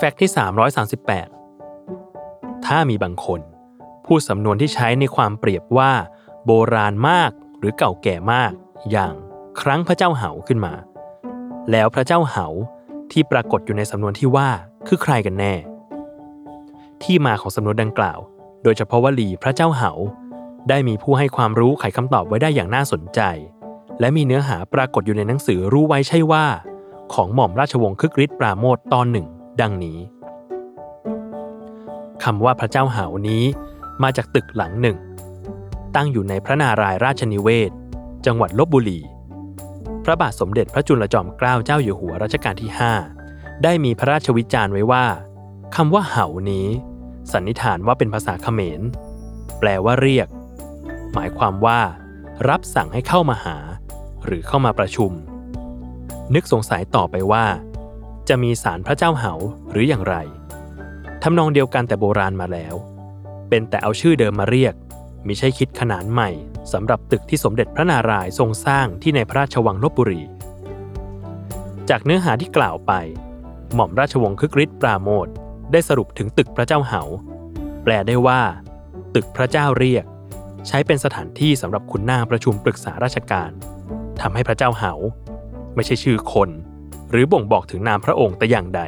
แฟกต์ที่ 338 ถ้ามีบางคนพูดสำนวนที่ใช้ในความเปรียบว่า โบราณมากหรือเก่าแก่มาก อย่างครั้งพระเจ้าเหาขึ้นมา แล้วพระเจ้าเหาที่ปรากฏอยู่ในสำนวนที่ว่าคือใครกันแน่ ที่มาของสำนวนดังกล่าว โดยเฉพาะวลีพระเจ้าเหา ได้มีผู้ให้ความรู้ไขคำตอบไว้ได้อย่างน่าสนใจ และมีเนื้อหาปรากฏอยู่ในหนังสือรู้ไว้ใช่ว่า ของหม่อมราชวงศ์คึกฤทธิ์ปราโมทตอนหนึ่ง ดังนี้คำว่าพระเจ้าเหานี้มาจากตึกหลังหนึ่ง ตั้งอยู่ในพระนารายราชนิเวศ จังหวัดลบบุรี พระบาทสมเด็จพระจุลจอมเกล้าเจ้าอยู่หัวรัชกาลที่ 5 ได้มีพระราชวิจารณ์ไว้ว่าคำว่าเหานี้ สันนิษฐานว่าเป็นภาษาเขมร แปลว่าเรียก หมายความว่า รับสั่งให้เข้ามาหา หรือเข้ามาประชุม นึกสงสัยต่อไปว่า จะมีสารพระเจ้าเหาหรืออย่างไรทำนองเดียวกันแต่โบราณมาแล้ว เป็นแต่เอาชื่อเดิมมาเรียก มิใช่คิดขนานใหม่สำหรับตึกที่สมเด็จพระนารายณ์ทรงสร้างที่ในพระราชวังลบบุรี จากเนื้อหาที่กล่าวไป หม่อมราชวงศ์คึกฤทธิ์ปราโมทได้สรุปถึงตึกพระเจ้าเหา แปลได้ว่า ตึกพระเจ้าเรียก ใช้เป็นสถานที่สำหรับคุณนางประชุมปรึกษาราชการทำให้พระเจ้าเหา ไม่ใช่ชื่อคน หรือบ่งบอกถึงนามพระองค์แต่อย่างใด